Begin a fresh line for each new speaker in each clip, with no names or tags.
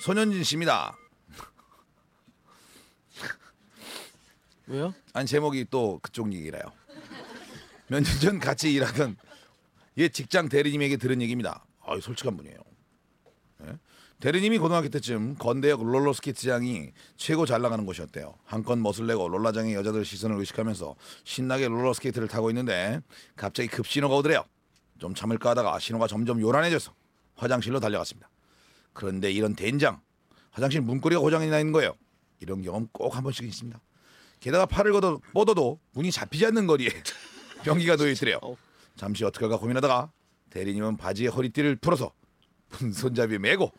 손현진 씨입니다.
왜요?
아니 제목이 또 그쪽 얘기라요. 몇 년 전 같이 일하던 옛 직장 대리님에게 들은 얘기입니다. 아, 솔직한 분이에요. 예? 대리님이 고등학교 때쯤 건대역 롤러스케이트장이 최고 잘 나가는 곳이었대요. 한껏 멋을 내고 롤라장의 여자들 시선을 의식하면서 신나게 롤러스케이트를 타고 있는데 갑자기 급신호가 오더래요. 좀 참을까 하다가 신호가 점점 요란해져서 화장실로 달려갔습니다. 그런데 이런 된장 화장실 문고리가 고장이 나 있는 거예요. 이런 경험 꼭 한 번씩 있습니다. 게다가 팔을 걷어 뻗어도 문이 잡히지 않는 거리에 변기가 놓여 있더래요. 잠시 어떻게 할까 고민하다가 대리님은 바지에 허리띠를 풀어서 문 손잡이에 메고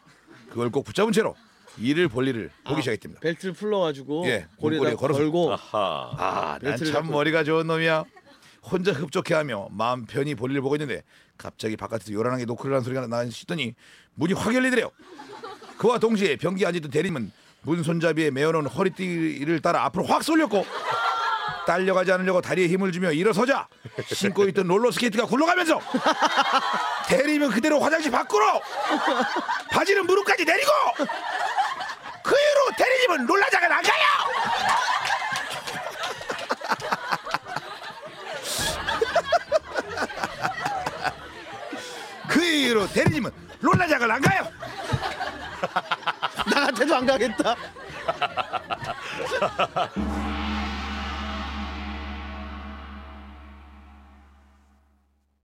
그걸 꼭 붙잡은 채로 일을 볼 일을 보기 시작했답니다.
벨트를 풀러가지고
예, 걸어서.
걸고
아하.
아, 난 참 머리가 좋은 놈이야. 혼자 흡족해하며 마음 편히 볼일을 보고 있는데 갑자기 바깥에서 요란하게 노크를 하는 소리가 나시더니 문이 확 열리더래요. 그와 동시에 변기 앉았던 대리님은 문 손잡이에 매어놓은 허리띠를 따라 앞으로 확 쏠렸고 딸려가지 않으려고 다리에 힘을 주며 일어서자 신고 있던 롤러스케이트가 굴러가면서 대리님은 그대로 화장실 밖으로 바지는 무릎까지 내리고 그 이후로 대리님은 롤라장을 안 가요. 그 이후로 대리님은 롤라장을 안 가요.
나 같아도 안 가겠다.